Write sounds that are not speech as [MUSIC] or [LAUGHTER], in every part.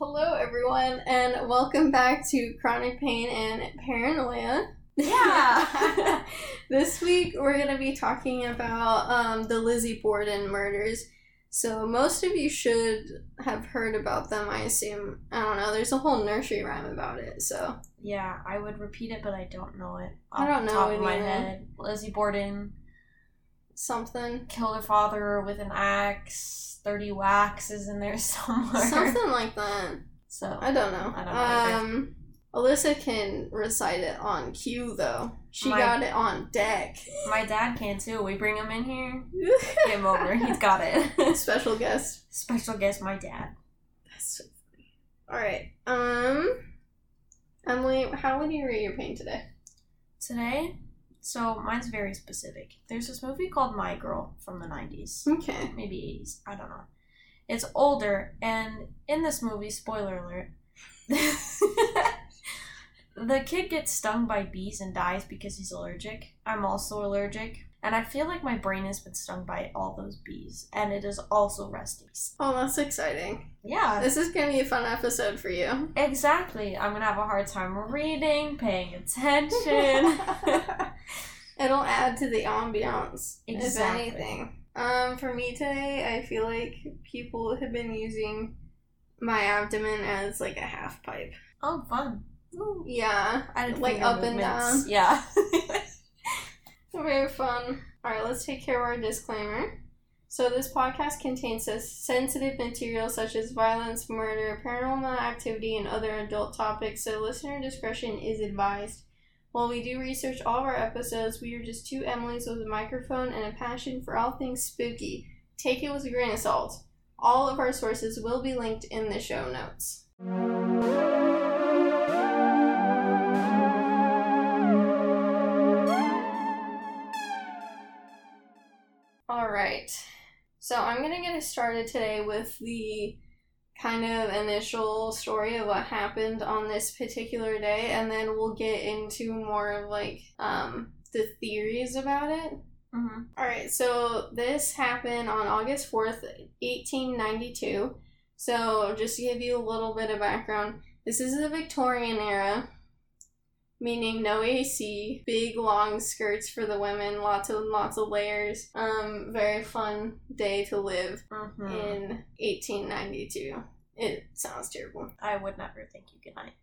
Hello, everyone, and welcome back to Chronic Pain and Paranoia. Yeah. [LAUGHS] this week we're going to be talking about um, the Lizzie Borden murders. So, most of you should have heard about them, I assume. I don't know, there's a whole nursery rhyme about it, so. yeah, I would repeat it, but I don't know it. I don't know top it of my either. head. Lizzie Borden Something. killed her father with an axe. Thirty waxes in there [LAUGHS] somewhere. Something like that. So I don't know. I don't know either. um, Alyssa can recite it on cue, though. She My- got it on deck. my dad can too. We bring him in here. [LAUGHS] Get him over. He's got it. [LAUGHS] Special guest. Special guest, my dad. That's so funny. All right. Um, Emily, how would you rate your pain today? Today, so mine's very specific. There's this movie called My Girl from the '90s. Okay. maybe 80s. I don't know. It's older, and in this movie, spoiler alert, [LAUGHS] the kid gets stung by bees and dies because he's allergic. I'm also allergic. And I feel like my brain has been stung by all those bees, and it is also resting. Oh, that's exciting. Yeah, This is gonna be a fun episode for you. exactly. I'm gonna have a hard time reading, paying attention. [LAUGHS] It'll add to the ambiance, Exactly. if anything. Um, for me today, I feel like people have been using my abdomen as like a half pipe. oh, fun. Yeah, I did like up and down. Yeah. [LAUGHS] Very fun. All right, let's take care of our disclaimer. So, this podcast contains sensitive material such as violence, murder, paranormal activity, and other adult topics, so listener discretion is advised. While we do research all of our episodes, we are just two Emilys with a microphone and a passion for all things spooky. Take it with a grain of salt. All of our sources will be linked in the show notes. Right. So I'm going to get us started today with the kind of initial story of what happened on this particular day and then we'll get into more of like um the theories about it. hmm All right, so this happened on August 4th, 1892. So, just to give you a little bit of background, this is the Victorian era, meaning no AC, big long skirts for the women, lots of lots of layers. Um, very fun day to live hmm in 1892. It sounds terrible. I would never thank you. Good night.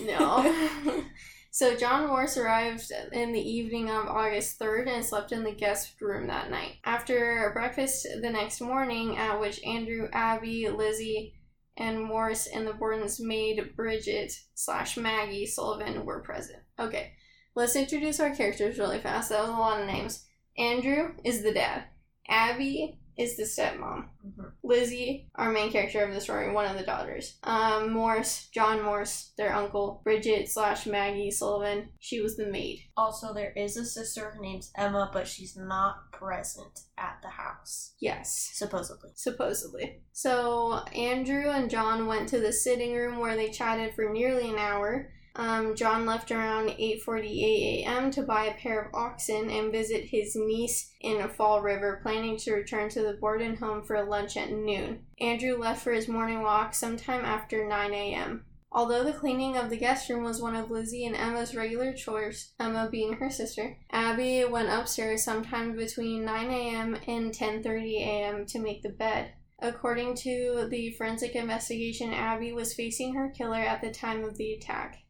No. [LAUGHS] so John Morse arrived in the evening of August 3rd and slept in the guest room that night. After breakfast the next morning, at which Andrew, Abby, Lizzie, and Morse and the Borden's maid Bridget slash Maggie Sullivan were present. Okay, let's introduce our characters really fast. That was a lot of names. Andrew is the dad. Abby is the stepmom. Mhm. Lizzie, our main character of the story, one of the daughters. Um, Morse, John Morse, their uncle. Bridget slash Maggie Sullivan, she was the maid. Also, there is a sister. Her name's Emma, but she's not present at the house, Yes. supposedly. Supposedly. So Andrew and John went to the sitting room where they chatted for nearly an hour. Um, John left around 8:48 a.m. to buy a pair of oxen and visit his niece in Fall River, planning to return to the Borden home for lunch at noon. Andrew left for his morning walk sometime after 9 a.m. Although the cleaning of the guest room was one of Lizzie and Emma's regular chores, Emma being her sister, Abby went upstairs sometime between 9 a.m. and 10:30 a.m. to make the bed. According to the forensic investigation, Abby was facing her killer at the time of the attack.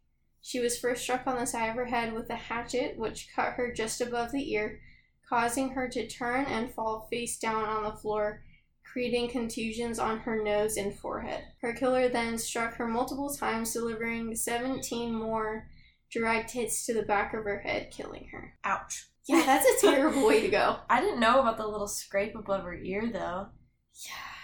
She was first struck on the side of her head with a hatchet, which cut her just above the ear, causing her to turn and fall face down on the floor, creating contusions on her nose and forehead. Her killer then struck her multiple times, delivering 17 more direct hits to the back of her head, killing her. Ouch. Yeah, that's a terrible way to go. [LAUGHS] I didn't know about the little scrape above her ear, though. Yeah.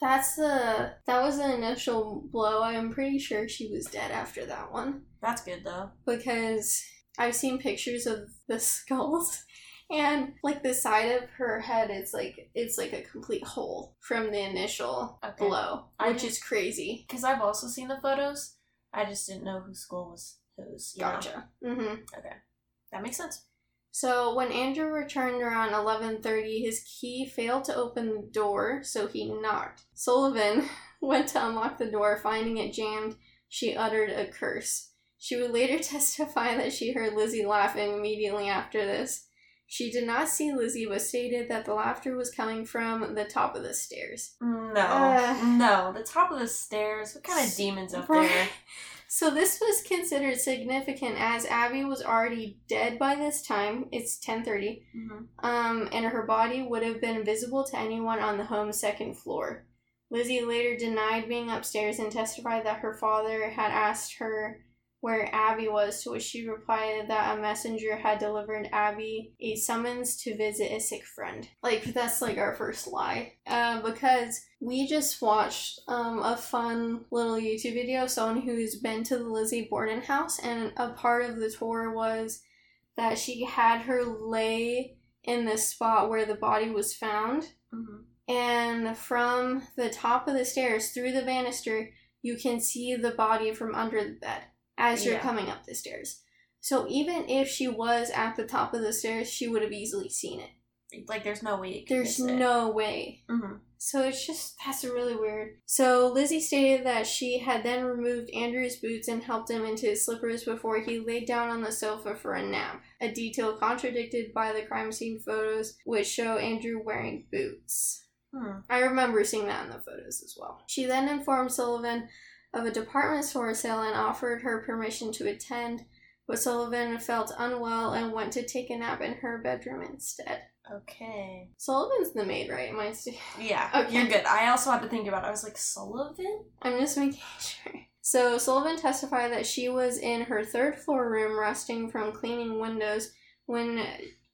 That's the that was the initial blow. I'm pretty sure she was dead after that one That's good, though. because I've seen pictures of the [LAUGHS] skulls and like the side of her head it's like it's like a complete hole from the initial Okay. blow, which didn't- is crazy. Because I've also seen the photos. I just didn't know whose skull was whose. you know? Gotcha. Mhm. That makes sense. So when Andrew returned around 11:30, his key failed to open the door, so he knocked. Sullivan [LAUGHS] went to unlock the door, finding it jammed, she uttered a curse. She would later [LAUGHS] testify that she heard Lizzie laughing immediately after this. She did not see Lizzie, but stated that the laughter was coming from the top of the stairs. No, Uh. no, the top of the stairs. What kind of demons up [LAUGHS] Right. there? So this was considered significant as Abby was already dead by this time. It's 10:30. hmm Um, and her body would have been visible to anyone on the home's second floor. Lizzie later denied being upstairs and testified that her father had asked her where Abby was, to which she replied that a messenger had delivered Abby a summons to visit a sick friend. Like, that's like our first lie. Uh, because we just watched um, a fun little YouTube video of someone who's been to the Lizzie Borden house, and a part of the tour was that she had her lay in the spot where the body was found. hmm And from the top of the stairs through the banister, you can see the body from under the bed as you're Yeah. coming up the stairs. So even if she was at the top of the stairs, she would have easily seen it. Like, there's no way There's no way. hmm So it's just that's really weird. So Lizzie stated that she had then removed Andrew's boots and helped him into his slippers before he laid down on the sofa for a nap. A detail contradicted by the crime scene photos, which show Andrew wearing boots. Hmm. I remember seeing that in the photos as well. She then informed Sullivan of a department store sale and offered her permission to attend, but Sullivan felt unwell and went to take a nap in her bedroom instead. Okay. Sullivan's the maid, right? Am I st- [LAUGHS] Yeah, Okay. you're good. I also had to think about it. I was like, Sullivan? I'm just making [LAUGHS] sure. So Sullivan testified that she was in her third floor room resting from cleaning windows when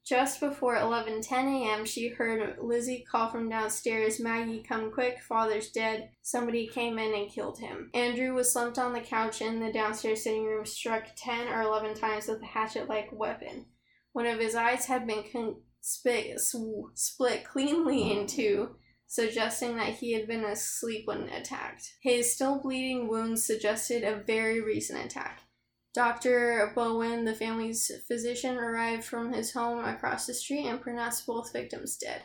just before 11:10 a.m. she heard Lizzie call from downstairs, "Maggie, come quick, father's dead. Somebody came in and killed him." Andrew was slumped on the couch in the downstairs sitting room, struck 10 or 11 times with a hatchet-like weapon. One of his eyes had been con- split, sw- split cleanly in two suggesting that he had been asleep when attacked. His still bleeding wounds suggested a very recent attack. Dr. Bowen, the family's physician, arrived from his home across the street and pronounced both victims dead.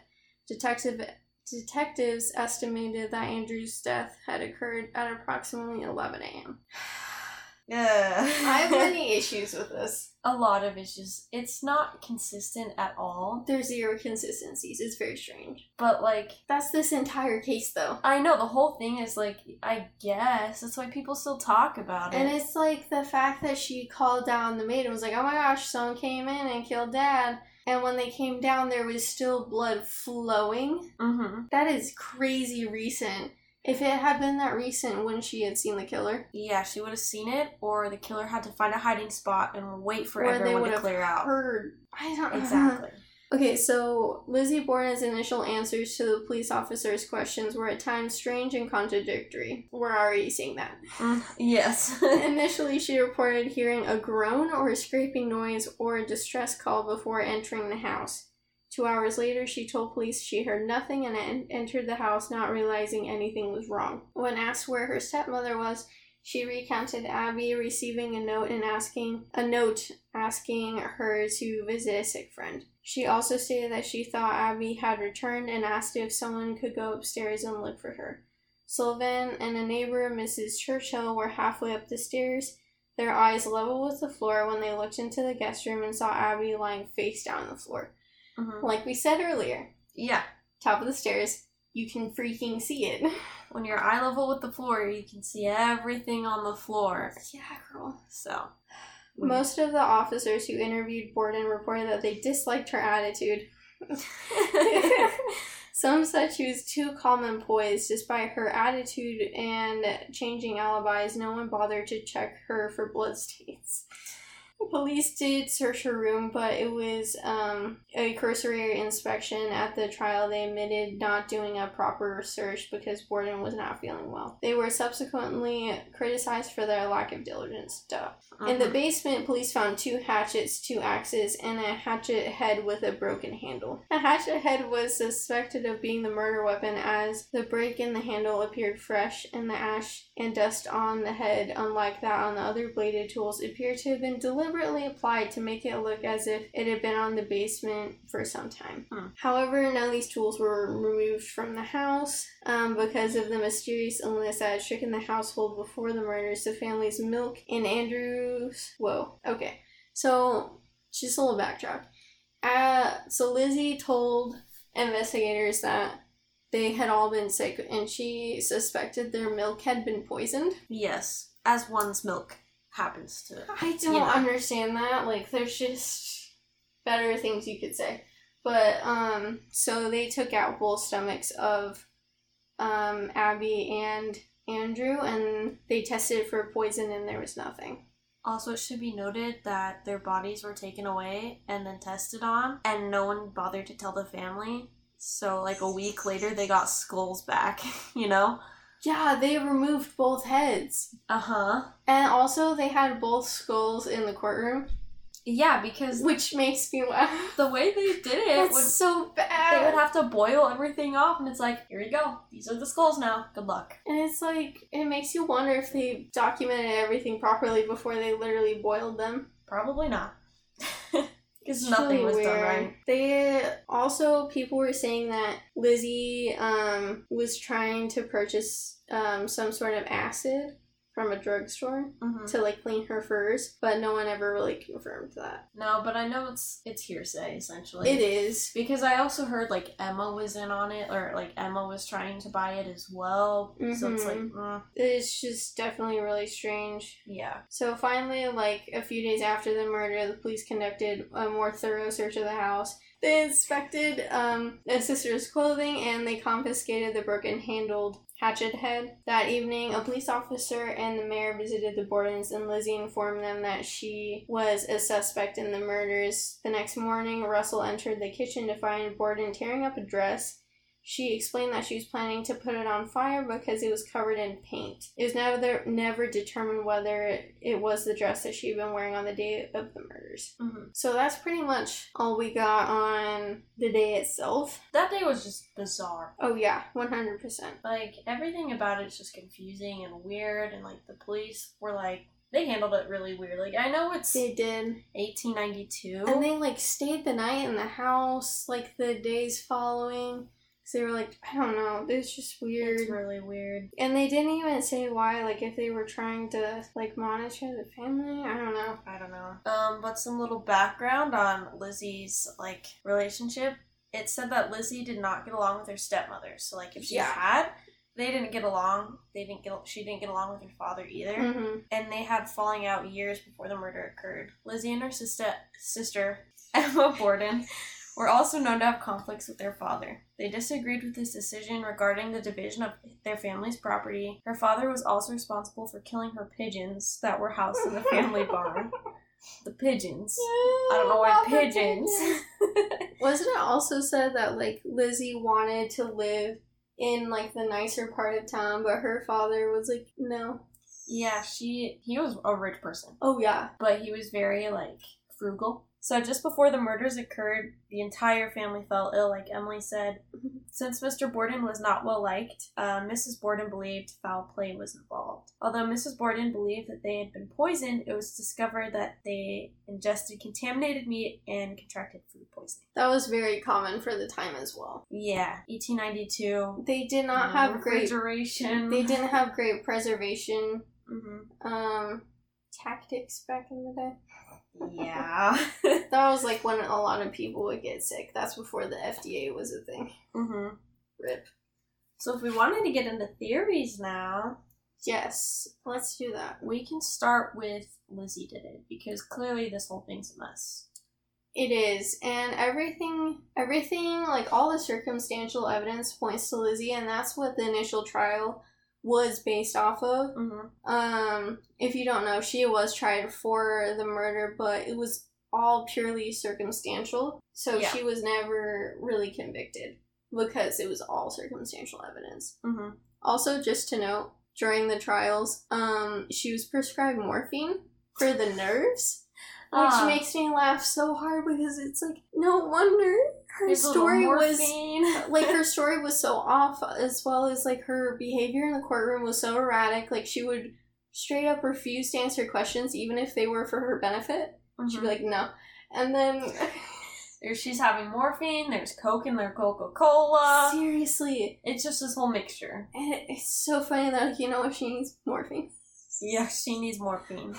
Detective detectives estimated that Andrew's death had occurred at approximately 11 a.m. [SIGHS] [SIGHS] [SIGHS] Yeah. I have [LAUGHS] many issues with this. a lot of issues. It's not consistent at all. There's zero consistencies. It's very strange. But like That's this entire case, though. I know the whole thing is like I guess that's why people still talk about it. And it's like the fact that she called down the maid and was like, oh my gosh, someone came in and killed dad. And when they came down, there was still blood flowing. mm-hmm. That is crazy recent. If it had been that recent, wouldn't she have seen the killer? Yeah, she would have seen it, or the killer had to find a hiding spot and wait for Or they everyone would to have clear out. heard. I don't Exactly. [LAUGHS] Okay, so Lizzie Borden's initial answers to the police officer's questions were at times strange and contradictory. We're already seeing that. Mm, yes. [LAUGHS] Initially, she reported hearing a groan or a scraping noise or a distress call before entering the house. Two hours later, she told police she heard nothing and en- entered the house not realizing anything was wrong. When asked where her stepmother was, she recounted Abby receiving a note and asking a note asking her to visit a sick friend. She also stated that she thought Abby had returned and asked if someone could go upstairs and look for her. Sullivan and a neighbor, Mrs. Churchill, were halfway up the stairs, their eyes level with the floor when they looked into the guest room and saw Abby lying face down on the floor. Mhm. Like we said earlier, Yeah. top of the stairs, you can freaking see it. [LAUGHS] When you're eye level with the floor, you can see everything on the floor. yeah, girl. So. Most of the officers who interviewed Borden reported that they disliked her attitude. [LAUGHS] [LAUGHS] Some said she was too calm and poised. Despite her attitude and changing alibis, no one bothered to check her for bloodstains. Police did search her room, but it was um, a cursory inspection. At the trial, they admitted not doing a proper search because Borden was not feeling well. They were subsequently criticized for their lack of diligence. Duh. In the Mhm. basement, police found two hatchets, two axes, and a hatchet head with a broken handle. The hatchet head was suspected of being the murder weapon as the break in the handle appeared fresh, and the ash and dust on the head, unlike that on the other bladed tools, appeared to have been deliberately applied to make it look as if it had been on the basement for some time. Hmm. However, none of these tools were removed from the house um, because of the mysterious illness that had stricken the household before the murders. The family's milk and Andrew's. Whoa. Okay. So, just a little backdrop. Uh, so, Lizzie told investigators that they had all been sick and she suspected their milk had been poisoned. Yes, as one's milk happens to. I don't You know. understand that. Like, there's just better things you could say. But, um, so they took out both stomachs of, um, Abby and Andrew and they tested for poison and there was nothing. Also, it should be noted that their bodies were taken away and then tested on, and no one bothered to tell the family. So, like a week later, they got skulls back, [LAUGHS] you know? Yeah, they removed both heads. Uh huh. And also, they had both skulls in the courtroom, Yeah, because which makes me laugh. the way they did it That's would. so bad. They would have to boil everything off, and it's like, here you go. These are the skulls now. Good luck. and it's like, it makes you wonder if they documented everything properly before they literally boiled them. Probably not. [LAUGHS] Because nothing really was done weird. right. They also people were saying that Lizzie um was trying to purchase um some sort of acid from a drugstore hmm to like clean her furs, but no one ever really confirmed that. No, but I know it's it's hearsay essentially. It is. Because I also heard like Emma was in on it, or like Emma was trying to buy it as well. So it's like, mm, It's just definitely really strange. yeah. So finally, like a few days after the murder, the police conducted a more thorough search of the house. They inspected um, the sister's clothing and they confiscated the broken-handled hatchet head. That evening, a police officer and the mayor visited the Bordens, and Lizzie informed them that she was a suspect in the murders. The next morning, Russell entered the kitchen to find Borden tearing up a dress. She explained that she was planning to put it on fire because it was covered in paint. It was never never determined whether it, it was the dress that she'd been wearing on the day of the murders. hmm So that's pretty much all we got on the day itself. That day was just bizarre. Oh yeah, one hundred percent. Like everything about it's just confusing and weird, and like the police were like they handled it really weird. Like I know it's They did, 1892, and they like stayed the night in the house like the days following. Cause they were like, I don't know, it's just weird. it's really weird. And they didn't even say why, like if they were trying to like monitor the family. I don't know. I don't know. Um, but some little background on Lizzie's like relationship. It said that Lizzie did not get along with her stepmother. So like if she Yeah. had, they didn't get along. They didn't get. She didn't get along with her father either. hmm And they had falling out years before the murder occurred. Lizzie and her sister sister [LAUGHS] Emma Borden were also known to have conflicts with their father. They disagreed with his decision regarding the division of their family's property. Her father was also responsible for killing her pigeons that were housed in the family barn. [LAUGHS] The pigeons. I don't know why pigeons. [LAUGHS] Wasn't it also said that like Lizzie wanted to live in like the nicer part of town, but her father was like, no. yeah, she he was a rich person, Oh yeah. but he was very like frugal. So just before the murders occurred, the entire family fell ill, like Emily said. Since Mr. Borden was not well liked, uh, Mrs. Borden believed foul play was involved. Although Mrs. Borden believed that they had been poisoned, it was discovered that they ingested contaminated meat and contracted food poisoning. That was very common for the time as well. Yeah, 1892. They did not have great refrigeration. they didn't have great preservation hmm um tactics back in the day. Yeah. [LAUGHS] That was like when a lot of people would get sick. That's before the FDA was a thing. hmm Rip. So if we wanted to get into theories now, Yes, let's do that. we can start with Lizzie did it because clearly this whole thing's a mess. It is, and everything, everything, like all the circumstantial evidence points to Lizzie, and that's what the initial trial was based off of. Mm-hmm. Um, if you don't know, she was tried for the murder, but it was all purely circumstantial, so Yeah. she was never really convicted because it was all circumstantial evidence. Mm-hmm. Also, just to note, during the trials, um, she was prescribed morphine for the nerves. Which Ah. makes me laugh so hard because it's like no wonder her Here's a little story was [LAUGHS] like her [LAUGHS] story was so off as well as like her behavior in the courtroom was so erratic like she would straight up refuse to answer questions even if they were for her benefit She'd Mhm. be like, no. And then, [LAUGHS] There- she's having morphine. There's coke in their Coca Cola. seriously, It's just this whole mixture. and it- it's so funny that you know what she needs morphine. Yeah, she needs morphine.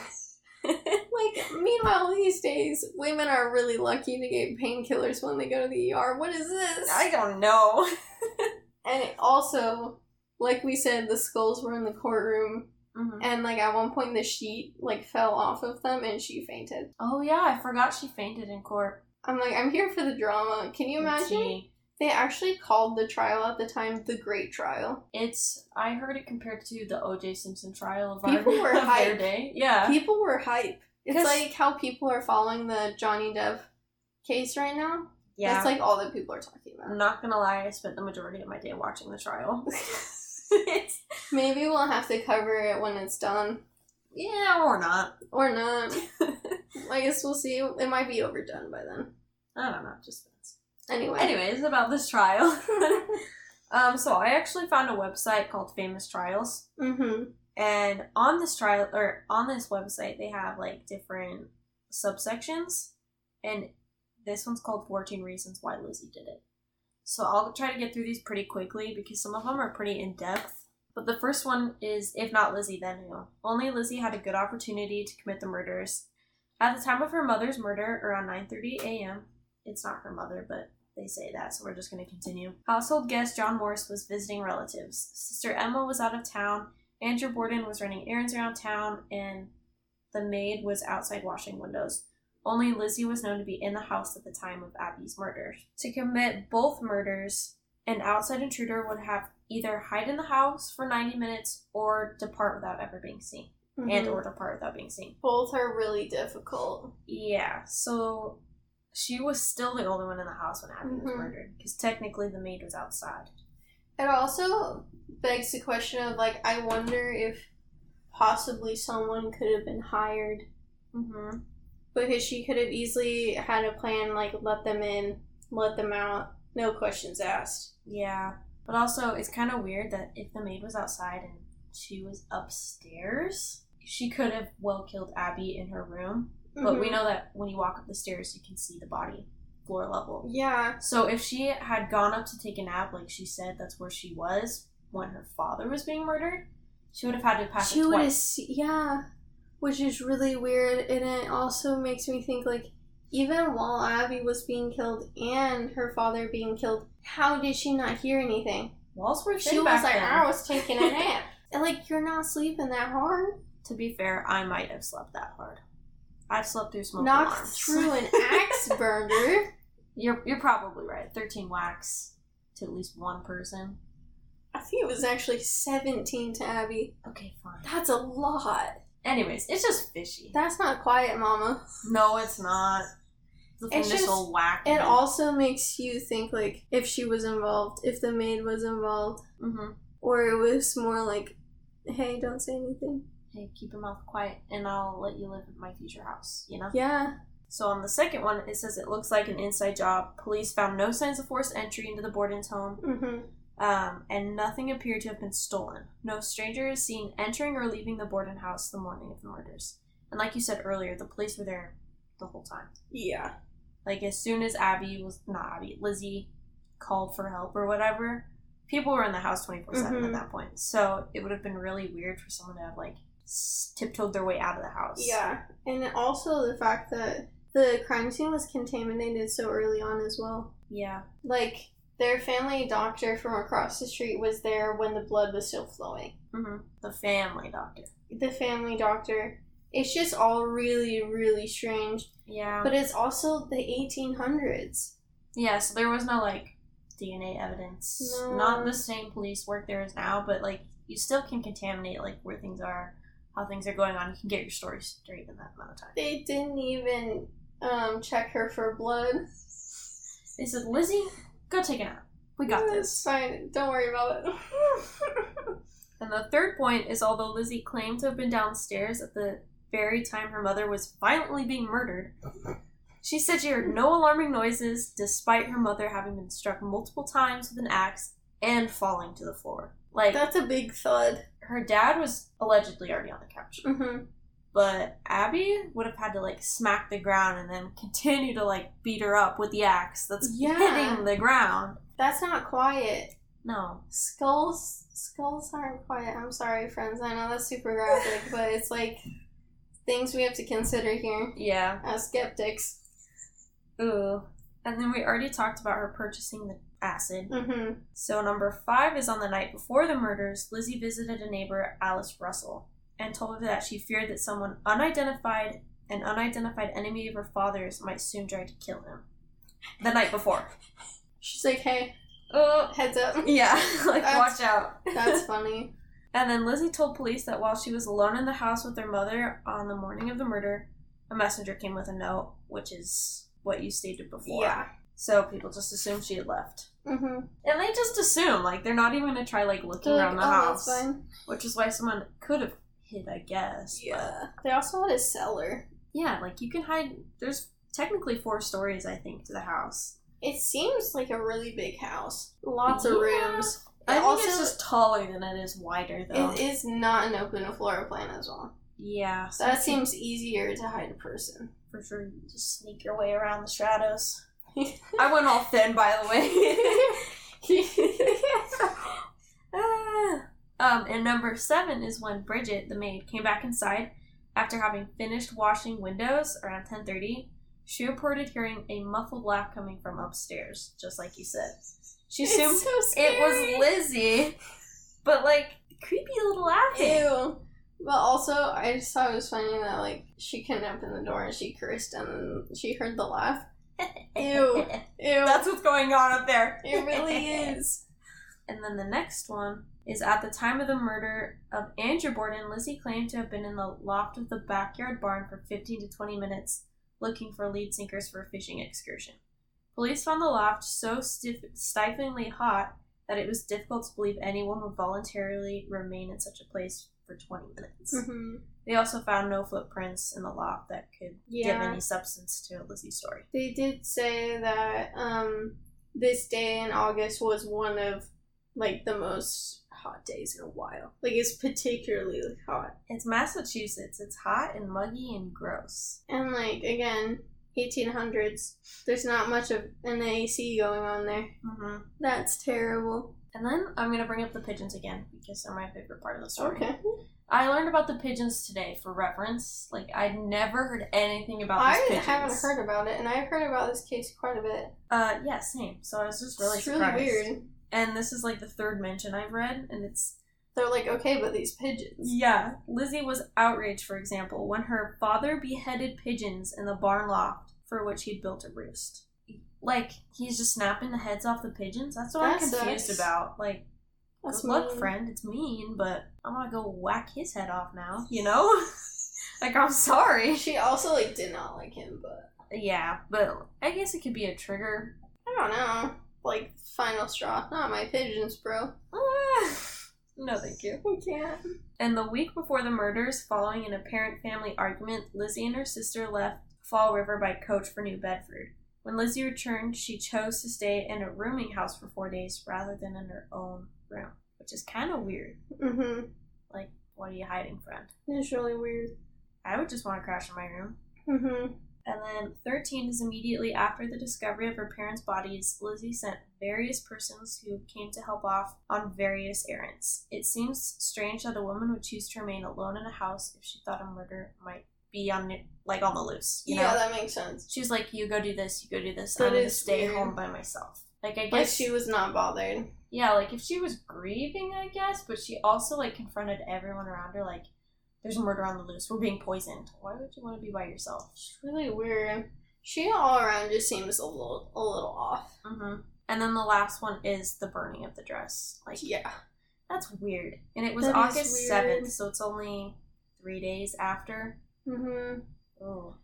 Like, meanwhile, these days, women are really lucky to get painkillers when they go to the ER. What is this? I don't know. [LAUGHS] and also, like we said, the skulls were in the courtroom, Mhm. and like at one point the sheet like fell off of them, and she fainted. Oh yeah, I forgot she fainted in court. I'm like, I'm here for the drama. Can you imagine? They actually called the trial at the time the Great Trial. It's I heard it compared to the O.J. Simpson trial of People our were of hyped. day. Yeah. People were hype. It's like how people are following the Johnny Depp case right now. yeah. That's like all that people are talking about. I'm not gonna lie, I spent the majority of my day watching the trial. [LAUGHS] Maybe we'll have to cover it when it's done. yeah, or not. Or not. [LAUGHS] I guess we'll see. It might be overdone by then. I don't know, just. Anyway. Anyways, about this trial. [LAUGHS] um, so I actually found a website called Famous Trials. mm-hmm. And on this trial or on this website they have like different subsections and this one's called 14 Reasons Why Lizzie Did It. So I'll try to get through these pretty quickly because some of them are pretty in depth. But the first one is if not Lizzie, then who? Only Lizzie had a good opportunity to commit the murders. At the time of her mother's murder, around 9:30 a.m., it's not her mother, but they say that, so we're just going to continue. Household guest John Morse was visiting relatives. Sister Emma was out of town. Andrew Borden was running errands around town, and the maid was outside washing windows. Only Lizzie was known to be in the house at the time of Abby's murder. To commit both murders, an outside intruder would have either hide in the house for 90 minutes or depart without ever being seen. And Mhm. or depart without being seen. Both are really difficult. Yeah, so she was still the only one in the house when Abby was Mhm. murdered because technically the maid was outside. It also begs the question of like, I wonder if possibly someone could have been hired Mm-hmm. because she could have easily had a plan like let them in, let them out, no questions asked. Yeah, but also it's kind of weird that if the maid was outside and she was upstairs, she could have well killed Abby in her room. But we Mhm. know that when you walk up the stairs, you can see the body floor level. Yeah, So if she had gone up to take a nap, like she said, that's where she was when her father was being murdered. She would have had to pass she would have. Yeah, which is really weird, and it also makes me think like, even while Abby was being killed and her father being killed, how did she not hear anything? Walls were She was like, then. I was taking a [LAUGHS] nap. And, like, you're not sleeping that hard. To be fair, I might have slept that hard. I've slept through smoke Knocked alarms. through an [LAUGHS] axe burner. You're you're probably right. Thirteen whacks to at least one person. I think it was actually 17 to Abby. Okay, fine. That's a lot. Anyways, it's just fishy. That's not quiet, Mama. No, it's not. The It's initial just- whack. It also makes you think, like, if she was involved, if the maid was involved, hmm or it was more like, hey, don't say anything. Hey, keep your mouth quiet, and I'll let you live at my future house. You know. Yeah. So on the second one, it says it looks like an inside job. Police found no signs of forced entry into the Borden's home, Mm-hmm. um, and nothing appeared to have been stolen. No stranger is seen entering or leaving the Borden house the morning of the murders. And like you said earlier, the police were there the whole time. Yeah. Like as soon as Abby was not Abby, Lizzie called for help or whatever, people were in the house twenty four seven Mhm. at that point. So it would have been really weird for someone to have like tiptoed their way out of the house. Yeah. And also the fact that the crime scene was contaminated so early on as well. Yeah. Like, their family doctor from across the street was there when the blood was still flowing. hmm The family doctor. The family doctor. It's just all really, really strange. Yeah. But it's also the 1800s. yeah. So there was no like DNA evidence. No. Not the same police work there is now, but like you still can contaminate like where things are, how things are going on. You can get your story straight in that amount of time. They didn't even um, check her for blood. They said, Lizzie, go take a nap. We got It's this. fine. Don't worry about it. [LAUGHS] And the third point is although Lizzie claimed to have been downstairs at the very time her mother was violently being murdered, she said she heard no alarming noises despite her mother having been struck multiple times with an axe and falling to the floor. Like, That's a big thud. her dad was allegedly already on the couch. hmm but Abby would have had to like smack the ground and then continue to like beat her up with the axe that's Yeah. hitting the ground. That's not quiet. No. Skulls skulls aren't quiet. I'm sorry, friends. I know that's super graphic, but it's like things we have to consider here Yeah. as skeptics. Ooh. And then we already talked about her purchasing the acid. Mm-hmm. So number five is on the night before the murders, Lizzie visited a neighbor, Alice Russell, and told her that she feared that someone unidentified, an unidentified enemy of her father's, might soon try to kill him. The night before. She's like, hey, Uh, heads up. yeah, [LAUGHS] like That's- watch out. That's [LAUGHS] funny. And then Lizzie told police that while she was alone in the house with her mother on the morning of the murder, a messenger came with a note, which is what you stated before. Yeah. So people just assumed she had left. Mm-hmm. And they just assume, like, they're not even gonna try, like, looking They're around like, the oh, house. that's fine. Which is why someone could have hid, I guess. but- Yeah. They also had a cellar. yeah, like, you can hide. There's technically four stories, I think, to the house. It seems like a really big house. Lots of rooms. I think also, it's just taller than it is wider, though. it is not an open floor plan as well. yeah. so That seems easier to hide a person. For sure, you just sneak your way around the shadows. I went all thin, by the way. [LAUGHS] Um, and number seven is when Bridget, the maid, came back inside after having finished washing windows around 10:30. She reported hearing a muffled laugh coming from upstairs, just like you said. She assumed so it was Lizzie, but like creepy little laughing. Ew. But also, I just thought it was funny that like she couldn't open the door and she cursed and then she heard the laugh. Ew. Ew. That's what's going on up there. it really [LAUGHS] is. And then the next one is at the time of the murder of Andrew Borden, Lizzie claimed to have been in the loft of the backyard barn for 15 to 20 minutes looking for lead sinkers for a fishing excursion. Police found the loft so stiff, stiflingly hot that it was difficult to believe anyone would voluntarily remain in such a place for 20 minutes. hmm They also found no footprints in the loft that could give any substance to Lizzie's story. They did say that um this day in August was one of like the most hot days in a while. Like it's particularly hot. It's Massachusetts. It's hot and muggy and gross. And like again, 1800s. There's not much of an AC going on there. Mm-hmm. That's terrible. And then I'm gonna bring up the pigeons again because they're my favorite part of the story. Okay. I learned about the pigeons today for reference. Like I'd never heard anything about I these pigeons. haven't heard about it, and I've heard about this case quite a bit. Uh, yeah, same. So I was just really it's really weird. And this is like the third mention I've read, and it's They're like, okay, but these pigeons. yeah. Lizzie was outraged, for example, when her father beheaded pigeons in the barn loft for which he'd built a roost. Like he's just snapping the heads off the pigeons. That's what I'm confused sucks. about. Like That's luck, mean. friend. It's mean, but I'm gonna go whack his head off now. You [LAUGHS] know? [LAUGHS] like, I'm sorry. She also like did not like him, but Yeah, but I guess it could be a trigger. I don't know. Like final straw. Not my pigeons, bro. [LAUGHS] No, thank you. I can't. And the week before the murders, following an apparent family argument, Lizzie and her sister left Fall River by coach for New Bedford. When Lizzie returned, she chose to stay in a rooming house for four days rather than in her own room, which is kind of weird. Mm-hmm. Like, what are you hiding, from? It's really weird. I would just want to crash in my room. Mm-hmm. And then 13 is immediately after the discovery of her parents' bodies, Lizzie sent various persons who came to help off on various errands. It seems strange that a woman would choose to remain alone in a house if she thought a murder might be on like on the loose. You yeah, know, that makes sense. she's like, "You go do this, you go do this. That I'm gonna stay weird. home by myself." Like I guess Like she was not bothered. yeah, like if she was grieving, I guess, but she also like confronted everyone around her, like, "There's a murder on the loose. We're being poisoned. Why would you want to be by yourself?" It's really weird. She all around just seems a little a little off. hmm And then the last one is the burning of the dress. Like, Yeah. that's weird. And it was That August 7th, so it's only three days after. Mm-hmm. Oh.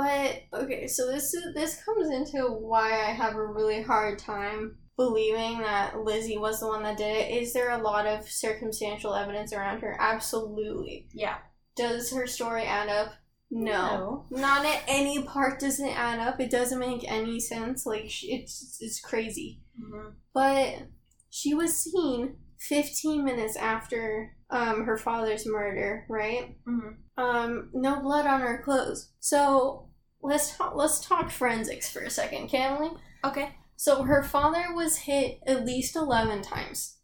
But okay, so this is this comes into why I have a really hard time believing that Lizzie was the one that did it. Is there a lot of circumstantial evidence around her? Absolutely. Yeah. Does her story add up? No. Not at any part does it add up. It doesn't make any sense. Like it's it's crazy. hmm But she was seen 15 minutes after um, her father's murder, right? hmm Um, no blood on her clothes. So let's talk, let's talk forensics for a second, can we? Okay. So her father was hit at least 11 times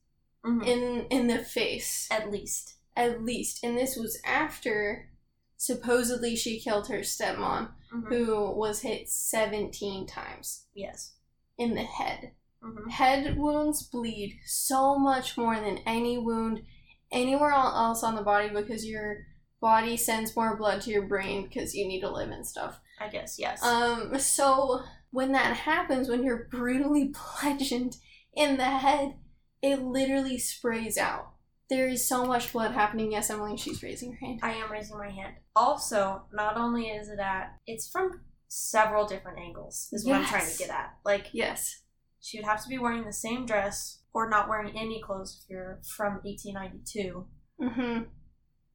hmm in in the face, At least. at least, and this was after supposedly she killed her stepmom, hmm who was hit 17 times Yes. in the head. hmm Head wounds bleed so much more than any wound anywhere else on the body because your body sends more blood to your brain because you need to live and stuff. I guess yes. Um, so when that happens, when you're brutally [LAUGHS] bludgeoned in the head, it literally sprays out. There is so much blood happening. Yes, Emily, she's raising her hand. I am raising my hand. Also, not only is it at, it's from several different angles. Is what I'm trying to get at. Like Yes. she would have to be wearing the same dress or not wearing any clothes if you're from 1892. Mm-hmm.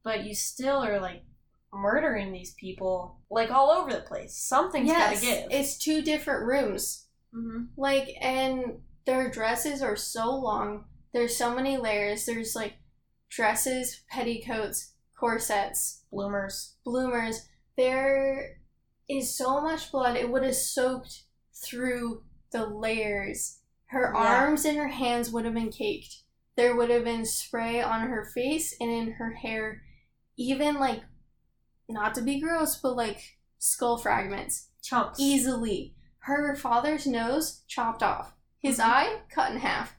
But you still are like murdering these people like all over the place. Something's yes, gotta give. it's two different rooms. hmm Like, and their dresses are so long. There's so many layers. There's like dresses, petticoats, corsets, Bloomers. bloomers. There is so much blood. It would have soaked through the layers. Her Yeah. arms and her hands would have been caked. There would have been spray on her face and in her hair. Even like, not to be gross, but like skull fragments Chunks. easily. Her father's nose chopped off. His Mhm. eye cut in half.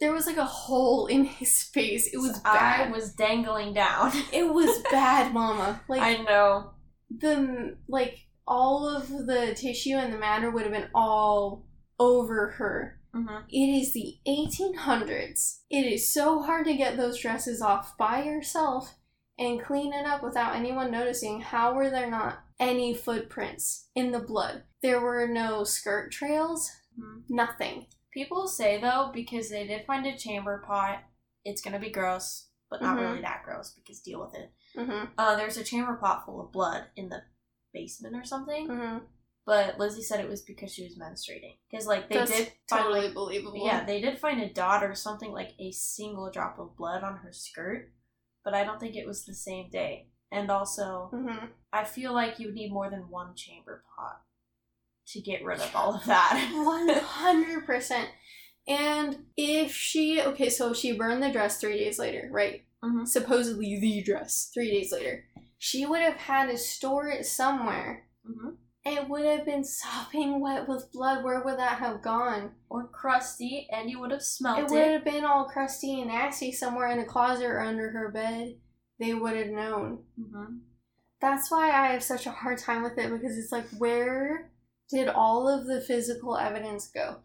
There was like a hole in [LAUGHS] his face. It was His bad. eye was dangling down. [LAUGHS] it was bad, mama. Like I know. the like all of the tissue and the matter would have been all over her. hmm It is the 1800s. It is so hard to get those dresses off by yourself and clean it up without anyone noticing. How were there not any footprints in the blood? There were no skirt trails, Mhm. nothing. People say though, because they did find a chamber pot, it's gonna be gross, but not Mhm. really that gross because deal with it. Mm-hmm. Uh, there's a chamber pot full of blood in the basement or something, Mm-hmm. but Lizzie said it was because she was menstruating. Because like they That's did find totally like, believable. yeah, they did find a dot or something like a single drop of blood on her skirt, but I don't think it was the same day. And also, Mm-hmm. I feel like you would need more than one chamber pot to get rid of all of that. One hundred percent. And if she okay, so she burned the dress three days later, right? Mhm. Supposedly the dress three days later. She would have had to store it somewhere. hmm It would have been sopping [LAUGHS] wet with blood. Where would that have gone? Or crusty, and you would have smelled It it. would have been all crusty and nasty somewhere in a closet or under her bed. They would have known. hmm That's why I have such a hard time with it because it's like, where did all of the physical evidence go?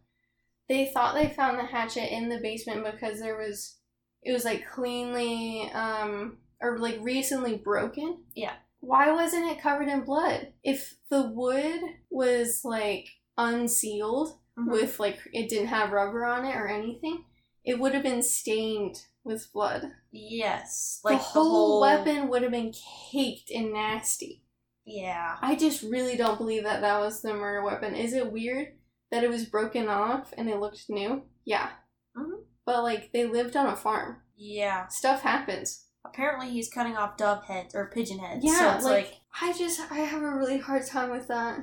They thought they found the hatchet in the basement because there was, it was like cleanly, um, or like recently broken. Yeah. Why wasn't it covered in blood? If the wood was like unsealed Mhm. with like, it didn't have rubber on it or anything, it would have been stained with blood. Yes, Like the, like whole weapon would have been caked and nasty. Yeah, I just really don't believe that that was the murder weapon. Is it weird that it was broken off and it looked new? Yeah. Mhm. But like they lived on a farm. yeah. Stuff happens. Apparently, he's cutting off dove heads or pigeon heads. Yeah, so it's like, like, I just I have a really hard time with that.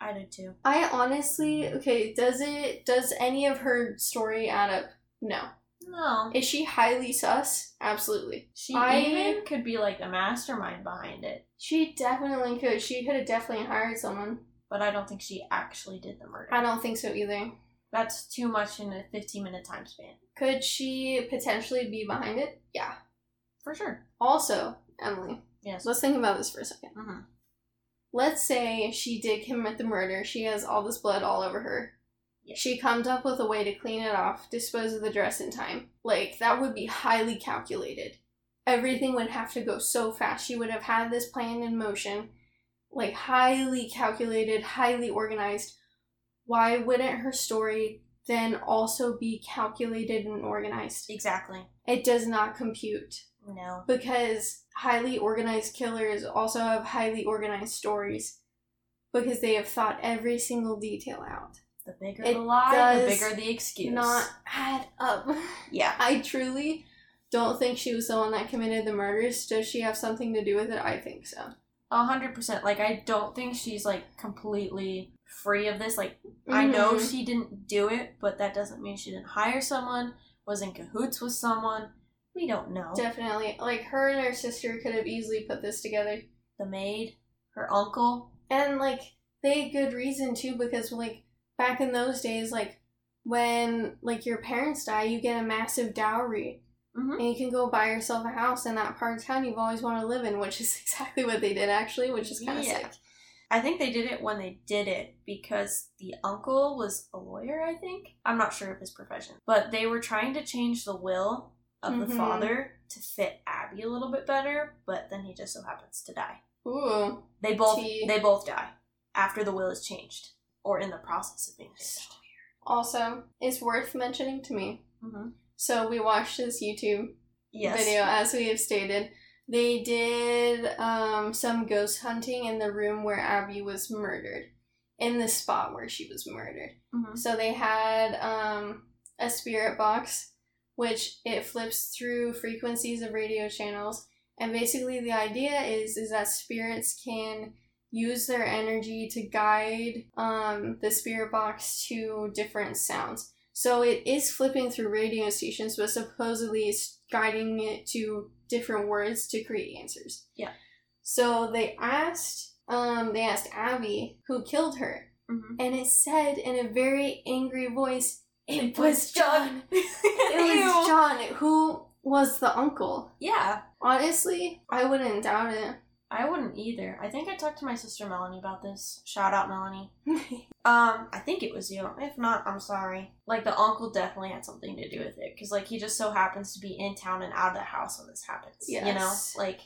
I did too. I honestly okay, does it does any of her story add up? No. No, Is she highly sus? Absolutely. she I- even could be like a mastermind behind it, She definitely could. She could have definitely hired someone. but I don't think she actually did the murder. I don't think so either. That's too much in a 15 minute time span. Could she potentially be behind it? Yeah. For sure. Also, Emily, Yes. let's think about this for a 2nd hmm Let's say she did commit the murder. She has all this blood all over her. Yeah. She comes up with a way to clean it off, dispose of the dress in time. Like, that would be highly calculated. Everything would have to go so fast. She would have had this plan in motion, like, highly calculated, highly organized. Why wouldn't her story then also be calculated and organized? Exactly. It does not compute No. because highly organized killers also have highly organized stories because they have thought every single detail out. The bigger It the lie, the bigger the excuse. not add up. [LAUGHS] yeah. I truly don't think she was the one that committed the murders. Does she have something to do with it? I think so. A hundred percent. Like I don't think she's like completely free of this. Like I know Mhm. she didn't do it, but that doesn't mean she didn't hire someone, was in cahoots with someone. We don't know. Definitely. Like her and her sister could have easily put this together. the maid, her uncle. And like they had good reason too because like back in those days like when like your parents die you get a massive dowry Mhm. and you can go buy yourself a house in that part of town you've always wanted to live in which is [LAUGHS] exactly what they did actually which is kind of Yeah. sick I think they did it when they did it because the uncle was a lawyer, I think. I'm not sure of his profession. But they were trying to change the will of the Mhm. father to fit Abby a little bit better, but then he just so happens to die. ooh They both Tea. they both die after the will is changed or in the process of being changed. also it's worth mentioning to me Mm-hmm. so we watched this youtube Yes. video as we have stated they did um, some ghost hunting in the room where abby was murdered in the spot where she was murdered Mhm. so they had um, a spirit box which it flips through frequencies of radio channels and basically the idea is is that spirits can use their energy to guide um, the spirit box to different sounds so it is flipping through radio stations, but supposedly it's guiding it to different words to create answers. Yeah. So they asked, um, they asked Abby who killed her, Mhm. and it said in a very angry voice, "It was John. [LAUGHS] It was John. Who was the uncle?" Yeah. Honestly, I wouldn't doubt it. I wouldn't either. I think I talked to my sister Melanie about this. Shout out Melanie. [LAUGHS] Um, I think it was you. If not, I'm sorry. Like the uncle definitely had something to do with it because like he just so happens to be in town and out of the house when this happens. Yes. You know, like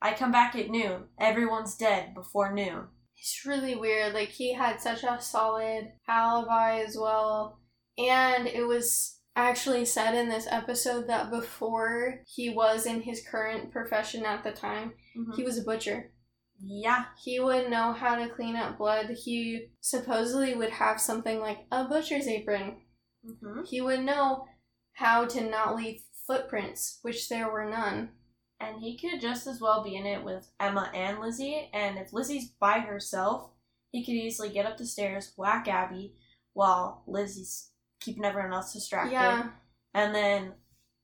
I come back at noon. Everyone's dead before noon. It's really weird. Like he had such a solid alibi as well. And it was actually said in this episode that before he was in his current profession at the time, Mhm. he was a butcher. Yeah. He would know how to clean up blood. He supposedly would have something like a butcher's apron. hmm He would know how to not leave footprints, which there were none. And he could just as well be in it with Emma and Lizzie. And if Lizzie's by herself, he could easily get up the stairs, whack Abby, while Lizzie's keeping everyone else distracted. Yeah. and then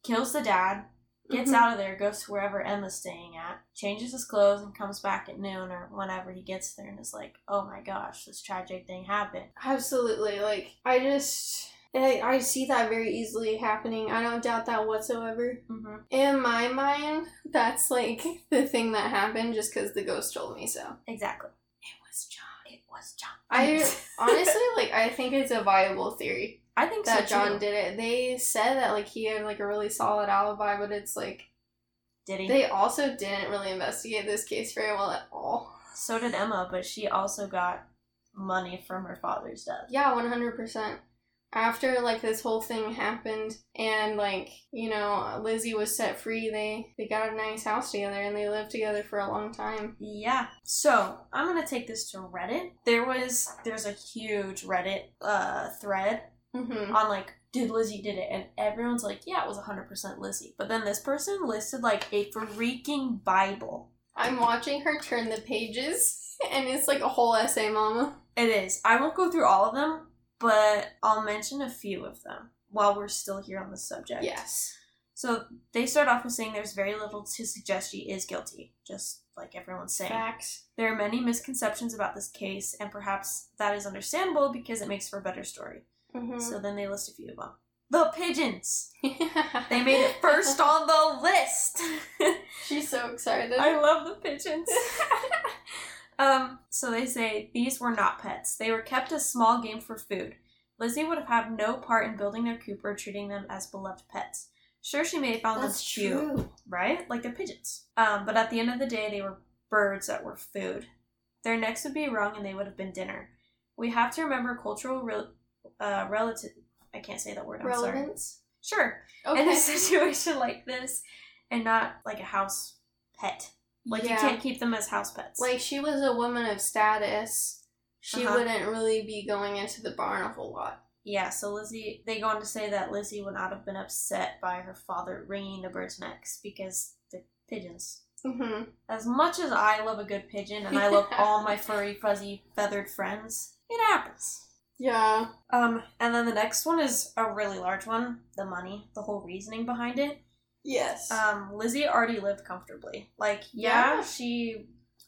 kills the dad, gets Mhm. out of there, goes to wherever Emma's staying at, changes his clothes, and comes back at noon or whenever he gets there and is like, oh my gosh, this tragic thing happened. Absolutely. Like, I just. I, I see that very easily happening. I don't doubt that whatsoever. Mm-hmm. In my mind, [LAUGHS] that's like [LAUGHS] the thing that happened just because the ghost told me so. Exactly. It was John. It was John. I [LAUGHS] honestly like. I think it's a viable theory I think that so John too. did it. They said that like he had like a really solid alibi, but it's like Did he? they also didn't really investigate this case very well at all. so did Emma, but she also got money from her father's death. Yeah, one hundred percent. After like this whole thing happened and like you know Lizzie was set free, they they got a nice house together and they lived together for a long time. Yeah. So I'm gonna take this to Reddit. There was there's a huge Reddit uh thread Mm-hmm. on like did Lizzie did it and everyone's like yeah it was 100% Lizzie but then this person listed like a freaking bible I'm watching her turn the pages [LAUGHS] and it's like a whole essay, Mama. it is I won't go through all of them but I'll mention a few of them while we're still here on the subject Yes. so they start off with saying there's very little to suggest she is guilty just like everyone's saying Facts. there are many misconceptions about this case and perhaps that is understandable because it makes for a better story Mm-hmm. so then they list a few of them the pigeons [LAUGHS] they made it first on the list [LAUGHS] She's so excited. I love the pigeons. [LAUGHS] um, so they say these were not pets. They were kept as small game for food. Lizzie would have had no part in building their coop or treating them as beloved pets. Sure, she may have found That's them cute, right? Like they're pigeons. Um, but at the end of the day, they were birds that were food. Their necks would be wrung and they would have been dinner. We have to remember cultural rel- uh, relative. I can't say that word. I'm sorry. Relevance. Sure. Okay. In a [LAUGHS] situation like this, and not like a house pet. Like Yeah. you can't keep them as house pets. Like she was a woman of status, she Uh-huh. wouldn't really be going into the barn a whole lot. Yeah, so Lizzie, they go on to say that Lizzie would not have been upset by her father wringing the birds' necks because they're pigeons. hmm As much as I love a good pigeon and I love [LAUGHS] all my furry, fuzzy, feathered friends, it happens. Yeah. Um, and then the next one is a really large one the money, the whole reasoning behind it. Yes. Um, Lizzie already lived comfortably. Like, yeah, Yeah. she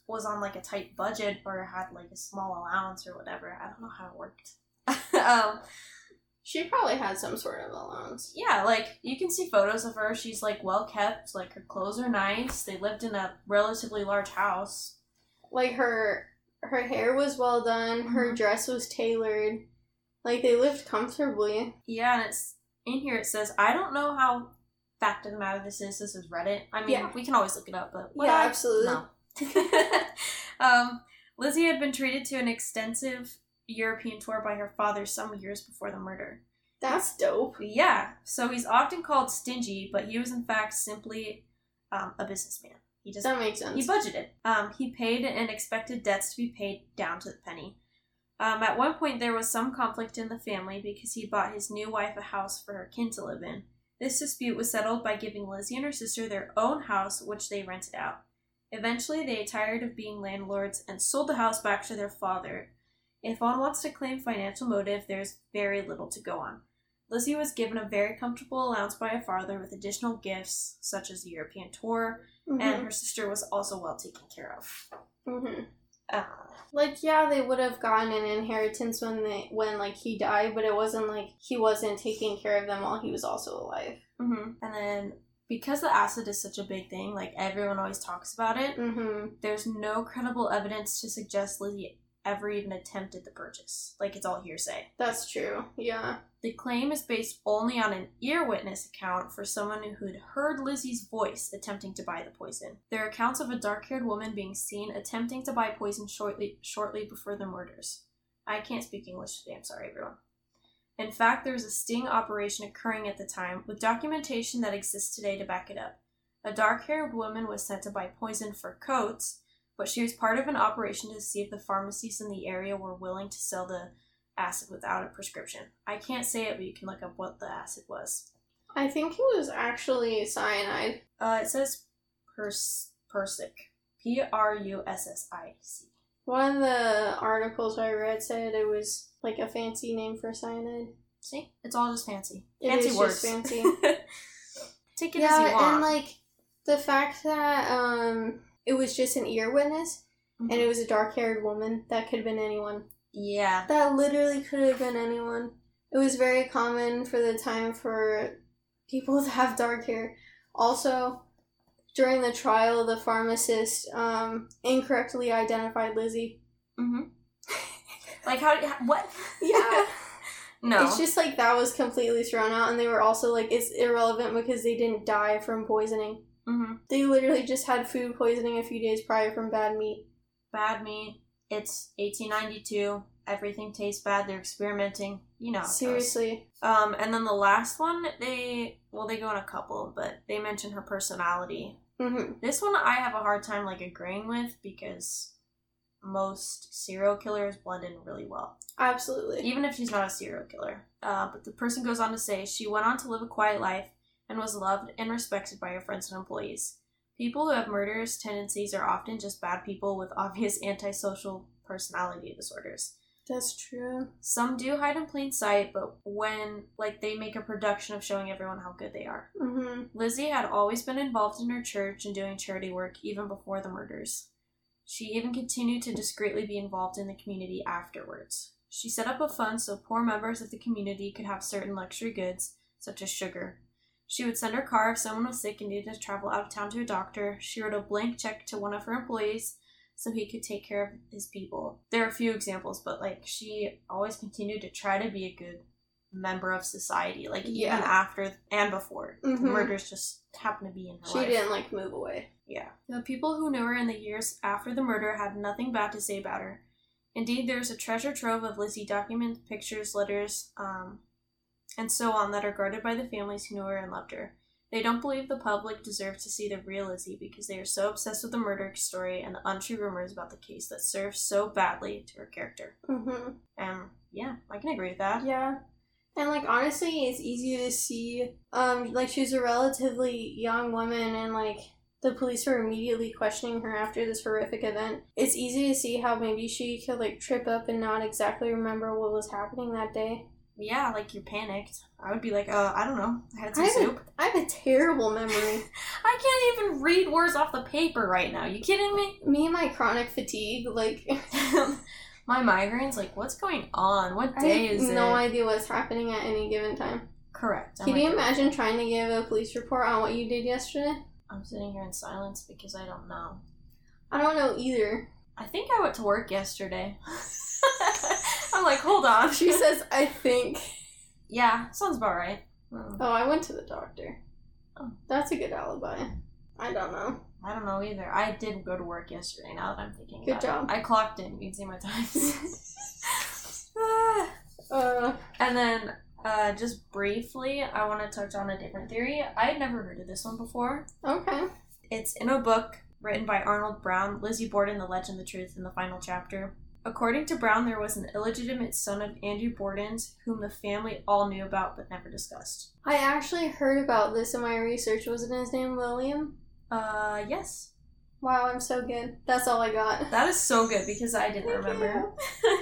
was on like a tight budget or had like a small allowance or whatever. I don't know how it worked. [LAUGHS] um, she probably had some sort of allowance. yeah, like you can see photos of her. She's like well kept. Like her clothes are nice. They lived in a relatively large house. Like her her hair was well done, her Mhm. dress was tailored. Like they lived comfortably. Yeah, and it's in here. It says, "I don't know how fact of the matter this is. This is Reddit. I mean, Yeah. we can always look it up, but Yeah, I? absolutely. No. [LAUGHS] um, Lizzie had been treated to an extensive European tour by her father some years before the murder. That's dope. Yeah, so he's often called stingy, but he was in fact simply um, a businessman. He just That makes sense. he budgeted. Um, he paid and expected debts to be paid down to the penny. Um, at one point, there was some conflict in the family because he bought his new wife a house for her kin to live in. This dispute was settled by giving Lizzie and her sister their own house, which they rented out. Eventually, they tired of being landlords and sold the house back to their father. If one wants to claim financial motive, there's very little to go on. Lizzie was given a very comfortable allowance by her father with additional gifts, such as a European tour, and Mhm. her sister was also well taken care of. Mhm. Uh, Like yeah, they would have gotten an inheritance when they when like he died, but it wasn't like he wasn't taking care of them while he was also alive. mhm. And then because the acid is such a big thing, like everyone always talks about it, Mm-hmm. there's no credible evidence to suggest Lizzie ever even attempted the purchase. Like it's all hearsay. That's true. Yeah. The claim is based only on an ear witness account for someone who had heard Lizzie's voice attempting to buy the poison. There are accounts of a dark-haired woman being seen attempting to buy poison shortly shortly before the murders. I can't speak English today, I'm sorry everyone. In fact, there was a sting operation occurring at the time with documentation that exists today to back it up. A dark-haired woman was sent to buy poison for coats, but she was part of an operation to see if the pharmacies in the area were willing to sell the acid without a prescription. I can't say it, but you can look up what the acid was. I think it was actually cyanide. Uh, it says pers- Persic. P R U S S I C. One of the articles I read said it was like a fancy name for cyanide. See? It's all just fancy. It fancy is words. just fancy. [LAUGHS] Take it as you yeah, want. and like the fact that um it was just an ear witness Mhm. and it was a dark haired woman, that could have been anyone. Yeah. That literally could have been anyone. It was very common for the time for people [LAUGHS] to have dark hair. Also, during the trial, the pharmacist um, incorrectly identified Lizzie. hmm [LAUGHS] like how? What? Yeah. no. It's just like that was completely thrown out, and they were also like, it's irrelevant because they didn't die from poisoning. hmm They literally just had food poisoning a few days prior from bad meat. Bad meat. It's 1892. Everything tastes bad. They're experimenting. You know. how it goes. Seriously. Um, and then the last one, they well, they go on a couple, but they mention her personality. hmm This one I have a hard time like agreeing with because most serial killers blend in really well, Absolutely. even if she's not a serial killer. Uh, but the person goes on to say she went on to live a quiet life and was loved and respected by her friends and employees. People who have murderous tendencies are often just bad people with obvious [LAUGHS] antisocial personality disorders. That's true. Some do hide in plain sight, but when like they make a production of showing everyone how good they are. hmm Lizzie had always been involved in her church and doing charity work even before the murders. She even continued to discreetly be involved in the community afterwards. She set up a fund so poor members of the community could have certain luxury goods, such as sugar. She would send her car if someone was sick and needed to travel out of town to a doctor. She wrote a blank check to one of her employees so he could take care of his people. There are a few examples, but like she always continued to try to be a good member of society, like even after and before. The Mhm. murders just happened to be in her She life. didn't like move away. Yeah. The people who knew her in the years after the murder had nothing bad to say about her. Indeed, there's a treasure trove of Lizzie documents, pictures, letters, um, and so on that are guarded by the families who knew her and loved her. They don't believe the public deserves to see the real Lizzie because they are so obsessed with the murder story and the untrue rumors about the case that serve so badly to her character. Mm-hmm. And yeah, I can agree with that. Yeah. And like honestly, it's easy to see. Um, like she's a relatively young woman, and like the police were immediately questioning her after this horrific event. It's easy to see how maybe she could like trip up and not exactly remember what was happening that day. Yeah, like you're panicked. I would be like, uh, I don't know. I had some I soup. a, I have a terrible memory. [LAUGHS] I can't even read words off the paper right now. You kidding me? Me and my chronic fatigue, like [LAUGHS] My migraine's like, what's going on? What day is no it? No idea what's happening at any given time. Correct. I'm Can like, you imagine trying to give a police report on what you did yesterday? I'm sitting here in silence because I don't know. I don't know either. I think I went to work yesterday. [LAUGHS] I'm like, hold on. She [LAUGHS] says, I think. yeah, sounds about right. Hmm. Oh, I went to the doctor. Oh. That's a good alibi. I don't know. I don't know either. I did go to work yesterday. Now that I'm thinking, Good about it. job. I clocked in. You can see my times. [LAUGHS] [LAUGHS] Uh, and then, uh, just briefly, I want to touch on a different theory. I had never heard of this one before. okay. It's in a book written by Arnold Brown, Lizzie Borden, The Legend, the Truth, in the final chapter. According to Brown, there was an illegitimate son of Andrew Borden's whom the family all knew about but never discussed. I actually heard about this in my research. Wasn't his name William? Uh, yes. Wow, I'm so good. That's all I got. That is so good because I didn't remember.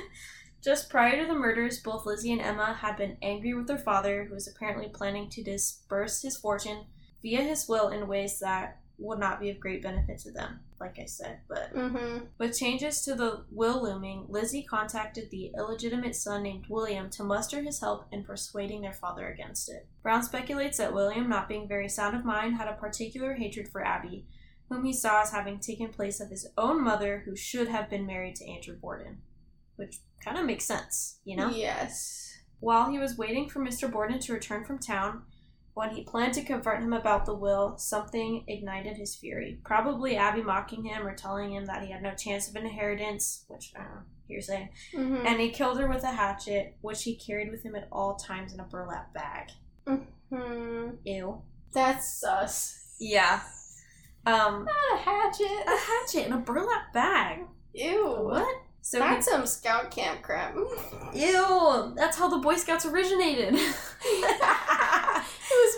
[LAUGHS] Just prior to the murders, both Lizzie and Emma had been angry with their father, who was apparently planning to disperse his fortune via his will in ways that would not be of great benefit to them, like I said. But Mm-hmm. with changes to the will looming, Lizzie contacted the illegitimate son named William to muster his help in persuading their father against it. Brown speculates that William, not being very sound of mind, had a particular hatred for Abby, whom he saw as having taken place of his own mother, who should have been married to Andrew Borden. Which kind of makes sense, you know? Yes. While he was waiting for Mr. Borden to return from town, when he planned to confront him about the will, something ignited his fury. Probably Abby mocking him or telling him that he had no chance of inheritance, which I don't know, hearsay. Mm-hmm. And he killed her with a hatchet, which he carried with him at all times in a burlap bag. hmm Ew. That's sus. Yeah. Um, Not a hatchet. a hatchet in a burlap bag. Ew. What? So That's some scout camp crap. ew. That's how the Boy Scouts originated. [LAUGHS] [LAUGHS]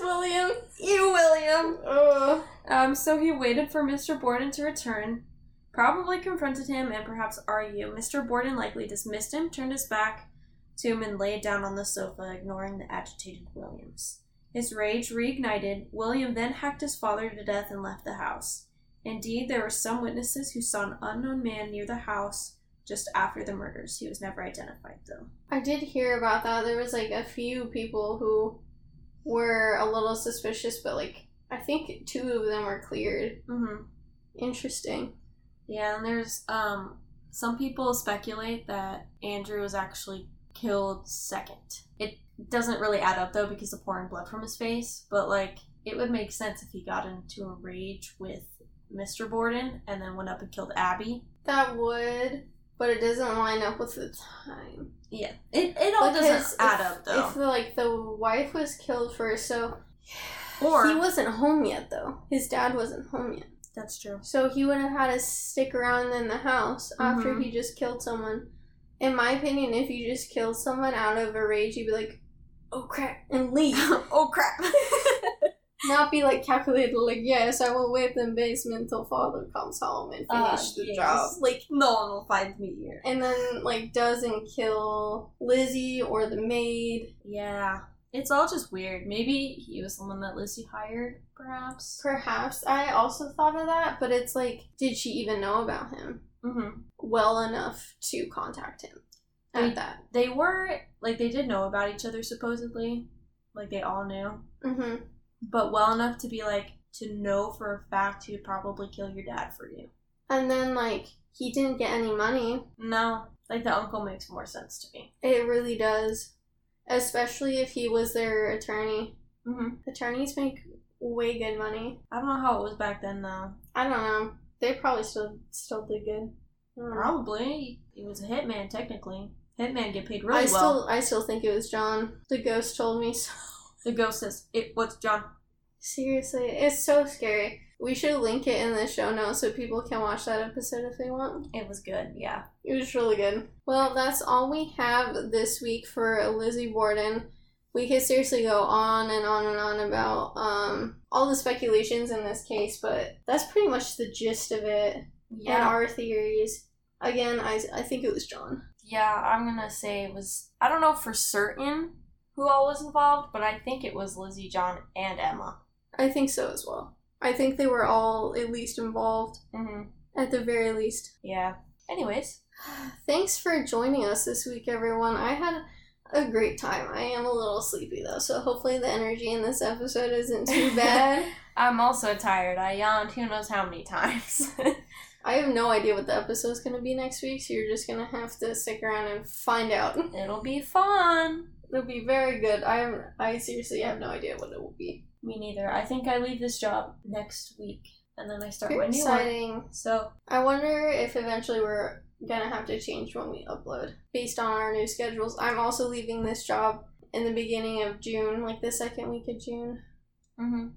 William? You, William. Oh. Um, so he waited for Mr. Borden to return, probably confronted him and perhaps argue. Mr. Borden likely dismissed him, turned his back to him, and laid down on the sofa, ignoring the agitated Williams. His rage reignited. William then hacked his father to death and left the house. Indeed, there were some witnesses who saw an unknown man near the house just after the murders. He was never identified, though. I did hear about that. There was like a few people who were a little suspicious, but like I think two of them were cleared. Mm-hmm. Interesting. Yeah, and there's um some people speculate that Andrew was actually killed second. It doesn't really add up though because of pouring blood from his face, but like it would make sense if he got into a rage with Mr. Borden and then went up and killed Abby. That would, but it doesn't line up with the time. Yeah, it it all doesn't add if- up though. If like the wife was killed first, so [SIGHS] or he wasn't home yet though. His dad wasn't home yet. that's true. So he would have had to stick around in the house after Mhm. he just killed someone. In my opinion, if you just killed someone out of a rage, you'd be like, oh crap, and leave. [LAUGHS] oh crap. [LAUGHS] Not be like calculated, like, yes, I will wait in the basement until father comes home and finish the yes. job. Like, no one will find me here. and then, like, doesn't kill Lizzie or the maid. Yeah. It's all just weird. Maybe he was the one that Lizzie hired, perhaps. Perhaps. I also thought of that, but it's like, did she even know about him Mm-hmm. well enough to contact him at They- that? they were like they did know about each other supposedly like they all knew hmm but well enough to be like to know for a fact he would probably kill your dad for you And then, like, he didn't get any money. no like the uncle makes more sense to me It really does. Especially if he was their attorney. mm-hmm. Attorneys make way good money. i don't know how it was back then though I don't know. They probably still still did good. I probably he was a hitman technically hitman get paid really I well still I still think it was John. The ghost told me so. The ghost says it what's john Seriously, it's so scary. We should link it in the show notes so people can watch that episode if they want. It was good, yeah. It was really good. Well, that's all we have this week for Lizzie Borden. We could seriously go on and on and on about um, all the speculations in this case, but that's pretty much the gist of it and Yeah. our theories. Again, I, I think it was John. yeah, I'm gonna say it was I don't know for certain who all was involved, but I think it was Lizzie, John, and Emma. I think so as well. I think they were all at least involved, Mm-hmm. at the very least. Yeah. Anyways. [SIGHS] Thanks for joining us this week, everyone. I had a great time. I am a little sleepy though, so hopefully the energy in this episode isn't too [LAUGHS] bad. I'm also tired. I yawned who knows how many times. [LAUGHS] I have no idea what the episode's gonna be next week, so you're just gonna have to stick around and find out. It'll be fun. It'll be very good. I am, I seriously have no idea what it will be. Me neither. I think I leave this job next week and then I start Very my new one. exciting. So I wonder if eventually we're gonna have to change when we upload based on our new schedules. I'm also leaving this job in the beginning of June, like the second week of June. mm-hmm.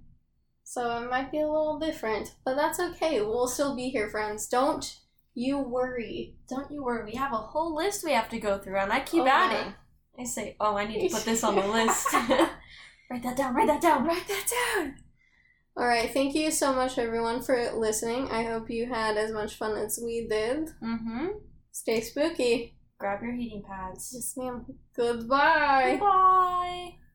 So it might be a little different, but that's okay. We'll still be here, friends. Don't you worry. don't you worry, we have a whole list we have to go through and I keep Oh, yeah. I say, Oh, I need to put this on the [LAUGHS] list. [LAUGHS] write that down, write that down, write that down. All right, thank you so much, everyone, for listening. I hope you had as much fun as we did. Mm-hmm. Stay spooky. Grab your heating pads. Yes, ma'am. Goodbye. Bye.